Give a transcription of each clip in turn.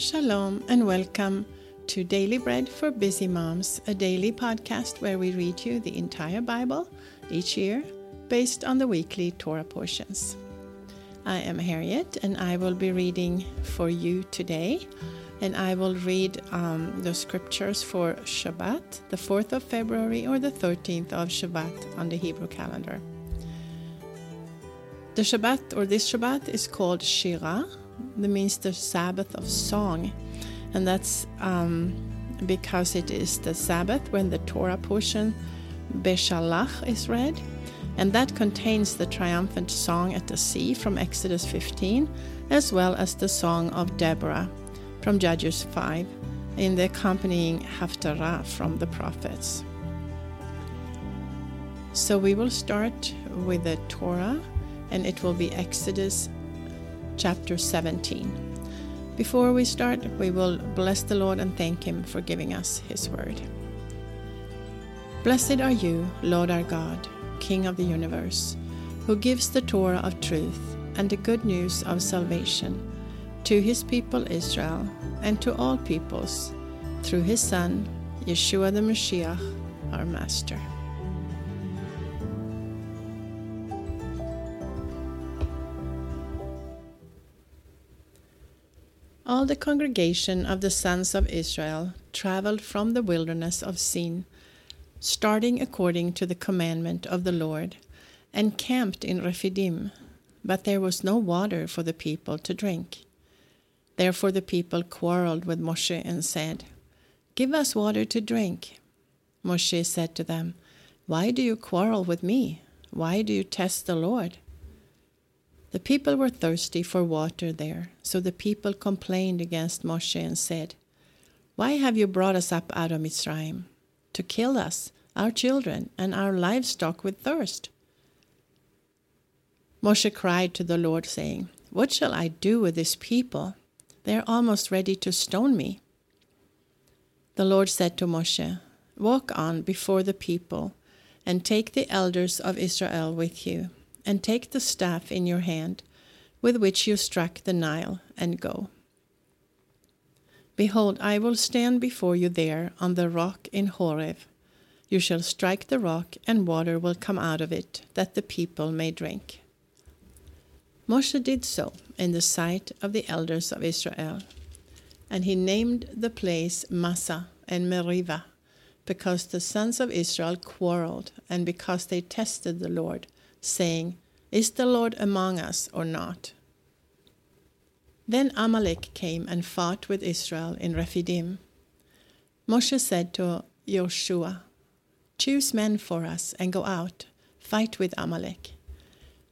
Shalom and welcome to Daily Bread for Busy Moms, a daily podcast where we read you the entire Bible each year based on the weekly Torah portions. I am Harriet and I will be reading for you today. And I will read um, the scriptures for Shabbat, the 4th of February or the 13th of Shevat on the Hebrew calendar. The Shabbat or this Shabbat is called Shira, the Sabbath of song, and that's um, because it is the Sabbath when the Torah portion Beshalach is read, and that contains the triumphant song at the sea from Exodus 15, as well as the song of Deborah from Judges 5, in the accompanying Haftarah from the prophets. So we will start with the Torah, and it will be Exodus chapter 17. Before we start, we will bless the Lord and thank Him for giving us His word. Blessed are you, Lord our God, King of the universe, who gives the Torah of truth and the good news of salvation to His people Israel and to all peoples through His Son, Yeshua the Mashiach, our Master. All the congregation of the sons of Israel traveled from the wilderness of Sin, starting according to the commandment of the Lord, and camped in Rephidim, but there was no water for the people to drink. Therefore the people quarreled with Moshe and said, Give us water to drink. Moshe said to them, Why do you quarrel with me? Why do you test the Lord? The people were thirsty for water there, so the people complained against Moshe and said, Why have you brought us up out of Mitzrayim? To kill us, our children, and our livestock with thirst. Moshe cried to the Lord, saying, What shall I do with this people? They are almost ready to stone me. The Lord said to Moshe, Walk on before the people, and take the elders of Israel with you and take the staff in your hand, with which you struck the Nile, and go. Behold, I will stand before you there on the rock in Horeb. You shall strike the rock, and water will come out of it, that the people may drink. Moshe did so in the sight of the elders of Israel. And he named the place Massa and Meribah, because the sons of Israel quarreled, and because they tested the Lord saying, Is the Lord among us or not? Then Amalek came and fought with Israel in Rephidim. Moshe said to Joshua, Choose men for us and go out, fight with Amalek.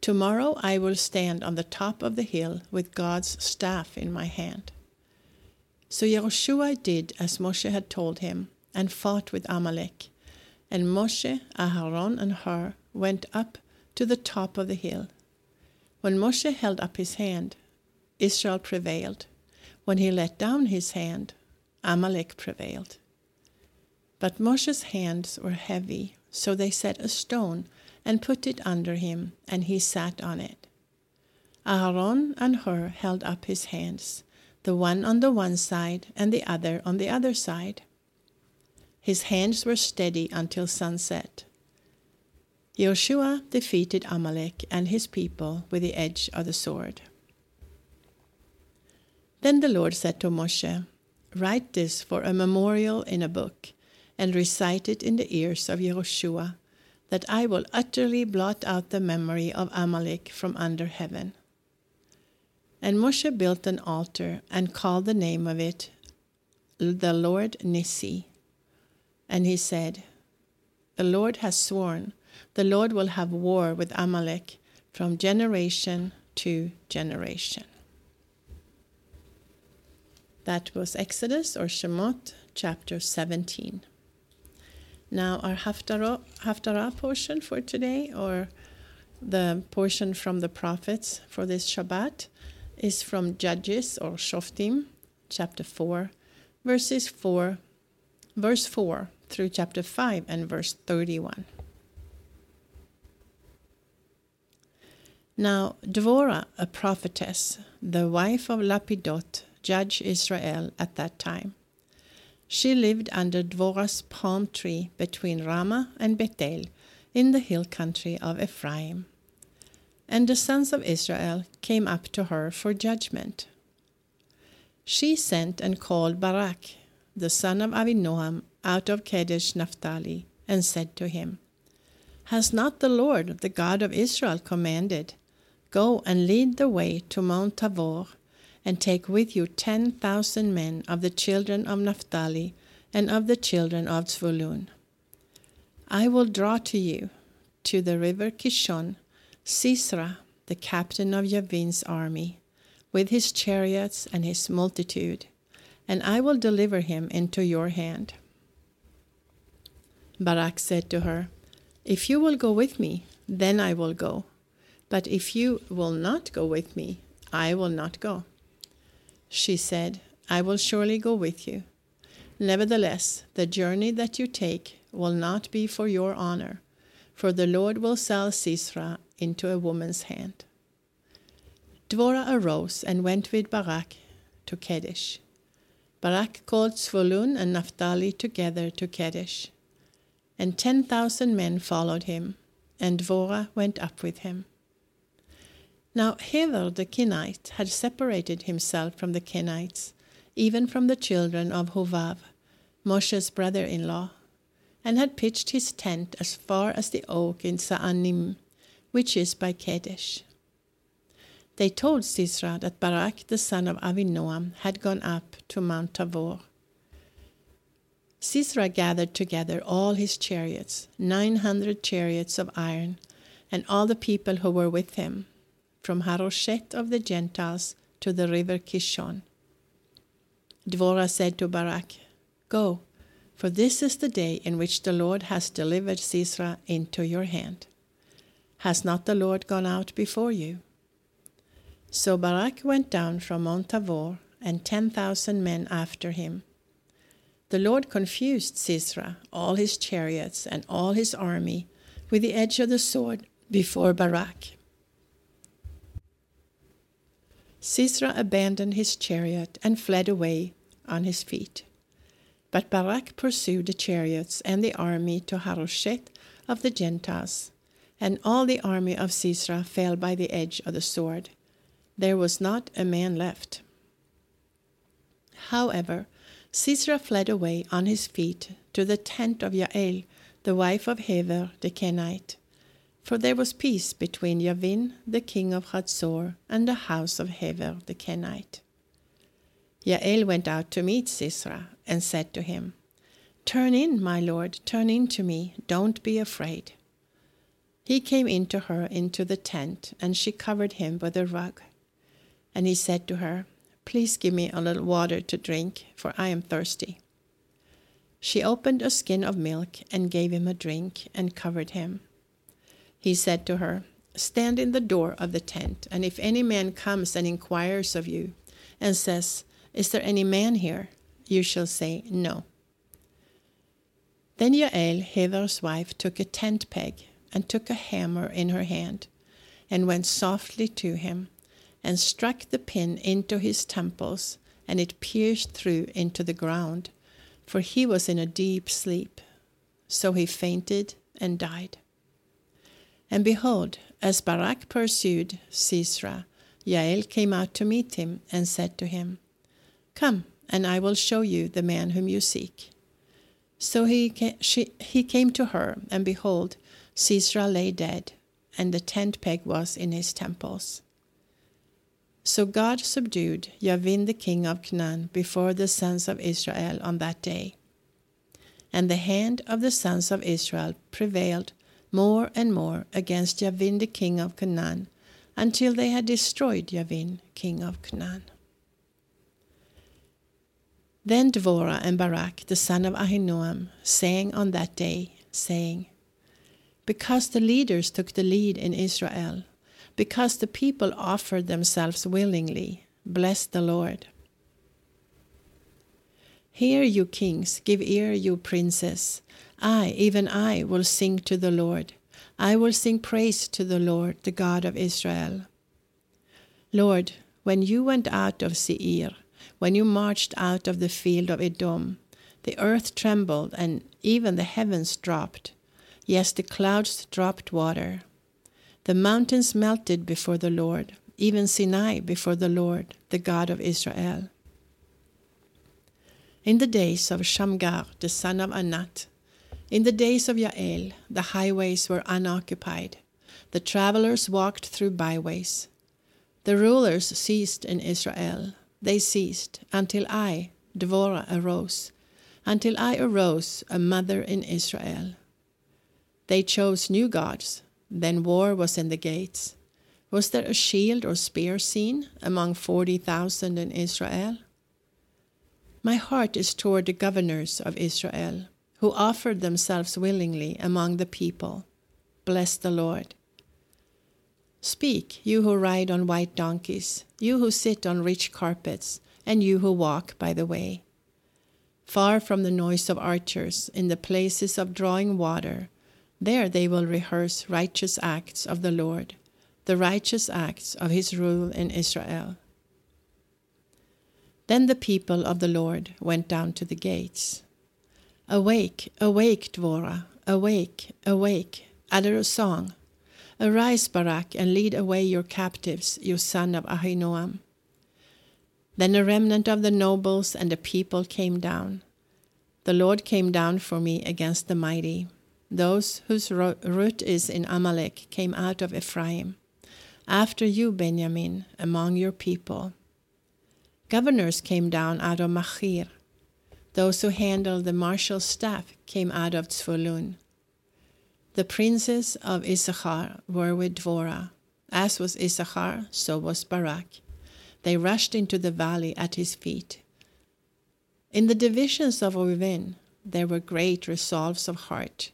Tomorrow I will stand on the top of the hill with God's staff in my hand. So Joshua did as Moshe had told him and fought with Amalek. And Moshe, Aharon, and Hur went up to the top of the hill. When Moshe held up his hand, Israel prevailed. When he let down his hand, Amalek prevailed. But Moshe's hands were heavy, so they set a stone and put it under him, and he sat on it. Aaron and Hur held up his hands, the one on the one side and the other on the other side. His hands were steady until sunset. Joshua defeated Amalek and his people with the edge of the sword. Then the Lord said to Moshe, Write this for a memorial in a book, and recite it in the ears of Joshua, that I will utterly blot out the memory of Amalek from under heaven. And Moshe built an altar and called the name of it the Lord Nissi. And he said, The Lord has sworn the Lord will have war with Amalek from generation to generation. That was Exodus or Shemot chapter 17. Now, our Haftarah, Haftarah portion for today, or the portion from the prophets for this Shabbat, is from Judges or Shoftim, chapter 4, verses 4, verse 4 through chapter 5 and verse 31. Now Dvorah, a prophetess, the wife of Lapidot, judge Israel at that time. She lived under Dvorah's palm tree between Ramah and Bethel in the hill country of Ephraim. And the sons of Israel came up to her for judgment. She sent and called Barak, the son of Avinoam, out of Kadesh Naphtali, and said to him, Has not the Lord, the God of Israel, commanded, Go and lead the way to Mount Tabor, and take with you ten thousand men of the children of Naphtali and of the children of Zvulun? I will draw to you, to the river Kishon, Sisra, the captain of Yavin's army, with his chariots and his multitude, and I will deliver him into your hand. Barak said to her, If you will go with me, then I will go. But if you will not go with me, I will not go. She said, I will surely go with you. Nevertheless, the journey that you take will not be for your honor, for the Lord will sell Sisera into a woman's hand. Dvorah arose and went with Barak to Kadesh. Barak called Zvulun and Naphtali together to Kadesh, and ten thousand men followed him, and Dvorah went up with him. Now Heber the Kenite had separated himself from the Kenites, even from the children of Hovav, Moshe's brother in law, and had pitched his tent as far as the oak in Sa'anim, which is by Kadesh. They told Sisra that Barak the son of Avinoam had gone up to Mount Tabor. Sisra gathered together all his chariots, nine hundred chariots of iron, and all the people who were with him, from Harosheth of the Gentiles to the river Kishon. Dvorah said to Barak, Go, for this is the day in which the Lord has delivered Sisera into your hand. Has not the Lord gone out before you? So Barak went down from Mount Tabor, and ten thousand men after him. The Lord confused Sisera, all his chariots, and all his army with the edge of the sword before Barak. Sisera abandoned his chariot and fled away on his feet. But Barak pursued the chariots and the army to Harosheth of the Gentiles, and all the army of Sisera fell by the edge of the sword there was not a man left. However, Sisera fled away on his feet to the tent of Jael, the wife of Heber the Kenite, for there was peace between Yavin, the king of Hazor, and the house of Heber the Kenite. Jael went out to meet Sisera and said to him, Turn in, my lord, turn in to me, don't be afraid. He came into her into the tent, and she covered him with a rug. And he said to her, Please give me a little water to drink, for I am thirsty. She opened a skin of milk and gave him a drink and covered him. He said to her, Stand in the door of the tent, and if any man comes and inquires of you, and says, Is there any man here? you shall say, No. Then Jael, Heber's wife, took a tent peg and took a hammer in her hand, and went softly to him and struck the pin into his temples, and it pierced through into the ground, for he was in a deep sleep. So he fainted and died. And behold, as Barak pursued Sisera, Yael came out to meet him and said to him, Come, and I will show you the man whom you seek. So he, she, he came to her, and behold, Sisera lay dead, and the tent peg was in his temples. So God subdued Yavin the king of Canaan before the sons of Israel on that day. And the hand of the sons of Israel prevailed more and more against Yavin the king of Canaan until they had destroyed Yavin king of Canaan. Then Dvorah and Barak the son of Ahinoam sang on that day, saying, Because the leaders took the lead in Israel, because the people offered themselves willingly. Bless the Lord. Hear, you kings, give ear, you princes. I, even I, will sing to the Lord. I will sing praise to the Lord, the God of Israel. Lord, when you went out of Seir, when you marched out of the field of Edom. The earth trembled, and even the heavens dropped. Yes, the clouds dropped water. The mountains melted before the Lord, even Sinai before the Lord, the God of Israel. In the days of Shamgar, the son of Anat, in the days of Yael, the highways were unoccupied. The travelers walked through byways. The rulers ceased in Israel. They ceased until I, Devorah, arose, until I arose, a mother in Israel. They chose new gods. Then war was in the gates. Was there a shield or spear seen among forty thousand in Israel? My heart is toward the governors of Israel, who offered themselves willingly among the people. Bless the Lord. Speak, you who ride on white donkeys, you who sit on rich carpets, and you who walk by the way. Far from the noise of archers, in the places of drawing water, there they will rehearse righteous acts of the Lord, the righteous acts of his rule in Israel. Then the people of the Lord went down to the gates. Awake, awake, Dvorah, awake, awake, utter a song Arise, Barak, and lead away your captives, you son of Ahinoam. Then a remnant of the nobles and the people came down. The Lord came down for me against the mighty. Those whose root is in Amalek came out of Ephraim. After you, Benjamin, among your people. Governors came down out of Machir. Those who handled the marshal's staff came out of Tzvolun. The princes of Issachar were with Dvorah. As was Issachar, so was Barak. They rushed into the valley at his feet. In the divisions of Reuben there were great resolves of heart.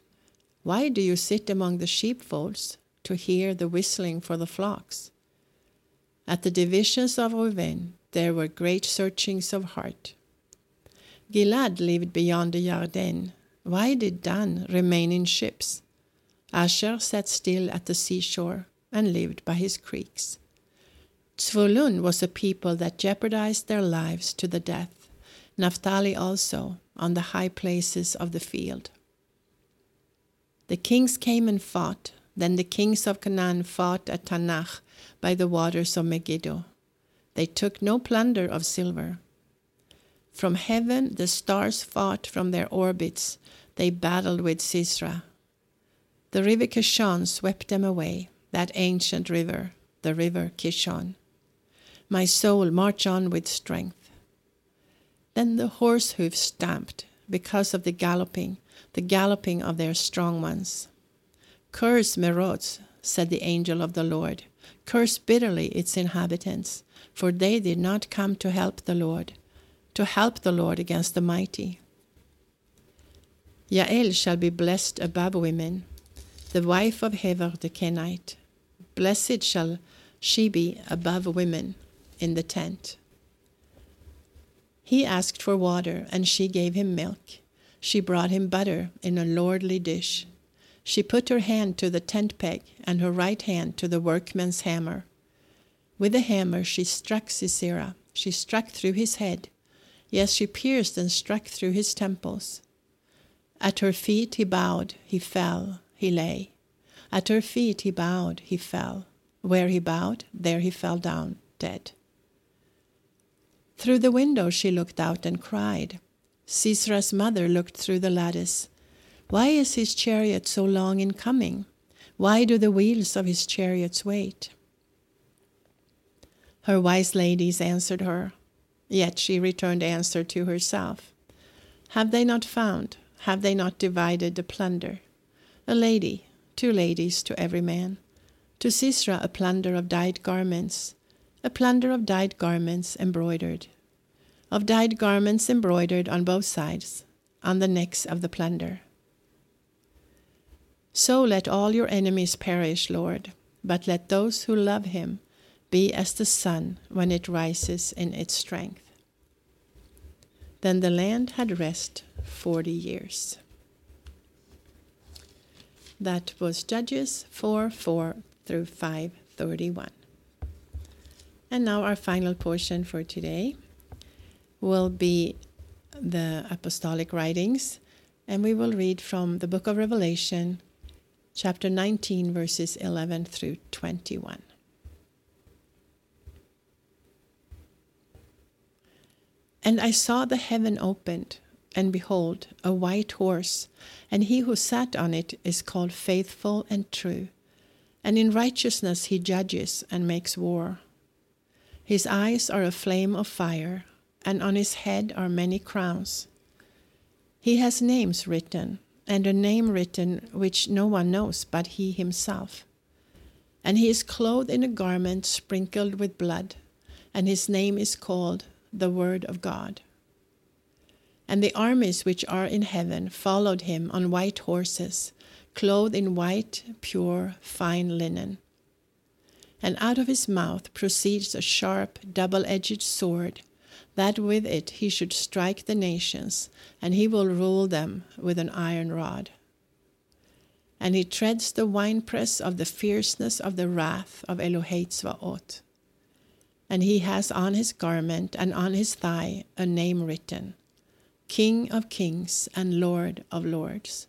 Why do you sit among the sheepfolds to hear the whistling for the flocks? At the divisions of Reuben there were great searchings of heart. Gilad lived beyond the Yarden. Why did Dan remain in ships? Asher sat still at the seashore and lived by his creeks. Zvulun was a people that jeopardized their lives to the death, Naphtali also, on the high places of the field. The kings came and fought. Then the kings of Canaan fought at Taanach by the waters of Megiddo. They took no plunder of silver. From heaven the stars fought from their orbits. They battled with Sisra. The river Kishon swept them away, that ancient river, the river Kishon. My soul, march on with strength. Then the horse hoofs stamped because of the galloping, the galloping of their strong ones. Curse Meroz, said the angel of the Lord. Curse bitterly its inhabitants, for they did not come to help the Lord, to help the Lord against the mighty. Yael shall be blessed above women, the wife of Hever the Kenite. Blessed shall she be above women in the tent. He asked for water, and she gave him milk. She brought him butter in a lordly dish. She put her hand to the tent peg, and her right hand to the workman's hammer. With the hammer she struck Sisera. She struck through his head. Yes, she pierced and struck through his temples. At her feet he bowed, he fell, he lay. At her feet he bowed, he fell. Where he bowed, there he fell down, dead. Through the window she looked out and cried. Sisera's mother looked through the lattice. Why is his chariot so long in coming? Why do the wheels of his chariots wait? Her wise ladies answered her. Yet she returned answer to herself. Have they not found? Have they not divided the plunder? A lady, two ladies to every man. To Sisera a plunder of dyed garments, a plunder of dyed garments embroidered, of dyed garments embroidered on both sides, on the necks of the plunder. So let all your enemies perish, Lord, but let those who love him be as the sun when it rises in its strength. Then the land had rest forty years. That was Judges 4 4 through 531. And now our final portion for today. will be the apostolic writings, and we will read from the book of Revelation, chapter 19, verses 11 through 21. And I saw the heaven opened, and behold, a white horse, and he who sat on it is called Faithful and True, and in righteousness he judges and makes war. His eyes are a flame of fire, and on his head are many crowns. He has names written, and a name written which no one knows but he himself. And he is clothed in a garment sprinkled with blood, and his name is called the Word of God. And the armies which are in heaven followed him on white horses, clothed in white, pure, fine linen and out of his mouth proceeds a sharp, double edged sword, that with it he should strike the nations, and he will rule them with an iron rod. And he treads the winepress of the fierceness of the wrath of Elohei Tzvaot. And he has on his garment and on his thigh a name written King of Kings and Lord of Lords.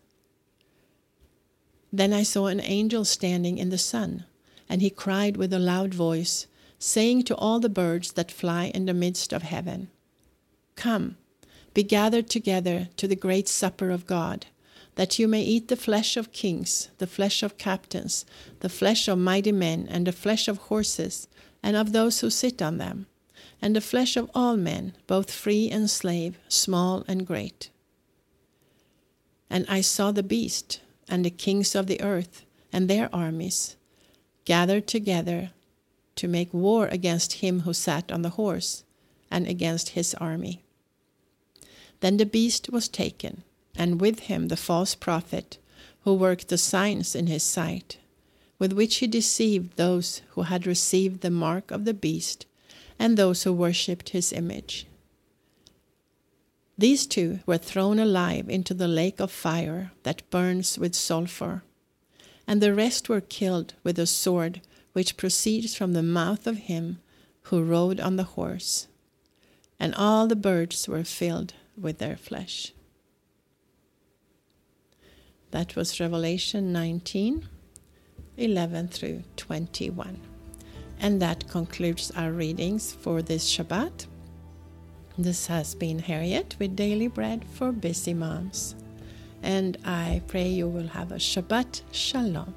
Then I saw an angel standing in the sun and he cried with a loud voice, saying to all the birds that fly in the midst of heaven, Come, be gathered together to the great supper of God, that you may eat the flesh of kings, the flesh of captains, the flesh of mighty men, and the flesh of horses, and of those who sit on them, and the flesh of all men, both free and slave, small and great. And I saw the beast, and the kings of the earth, and their armies gathered together to make war against him who sat on the horse and against his army. Then the beast was taken, and with him the false prophet, who worked the signs in his sight, with which he deceived those who had received the mark of the beast and those who worshipped his image. These two were thrown alive into the lake of fire that burns with sulphur and the rest were killed with a sword which proceeds from the mouth of him who rode on the horse. And all the birds were filled with their flesh. That was Revelation 19 11 through 21. And that concludes our readings for this Shabbat. This has been Harriet with Daily Bread for Busy Moms and I pray you will have a Shabbat Shalom.